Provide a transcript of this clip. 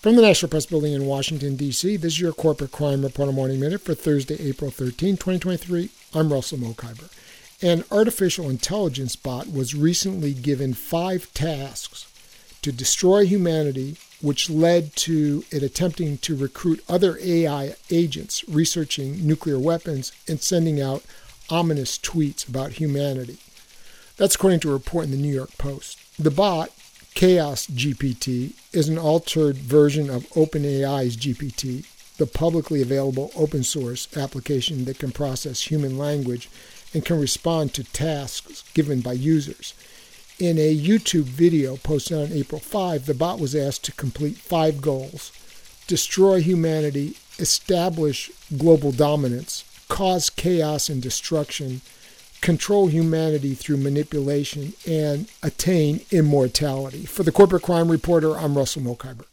From the National Press Building in Washington, D.C., this is your Corporate Crime Reporter Morning Minute for Thursday, April 13, 2023. I'm Russell Mokhiber. An artificial intelligence bot was recently given five tasks to destroy humanity, which led to it attempting to recruit other AI agents researching nuclear weapons and sending out ominous tweets about humanity. That's according to a report in the New York Post. The bot, Chaos GPT, is an altered version of OpenAI's GPT, the publicly available open source application that can process human language and can respond to tasks given by users. In a YouTube video posted on April 5, the bot was asked to complete five goals destroy humanity, establish global dominance, cause chaos and destruction, control humanity through manipulation, and attain immortality. For the Corporate Crime Reporter, I'm Russell Mokhiber.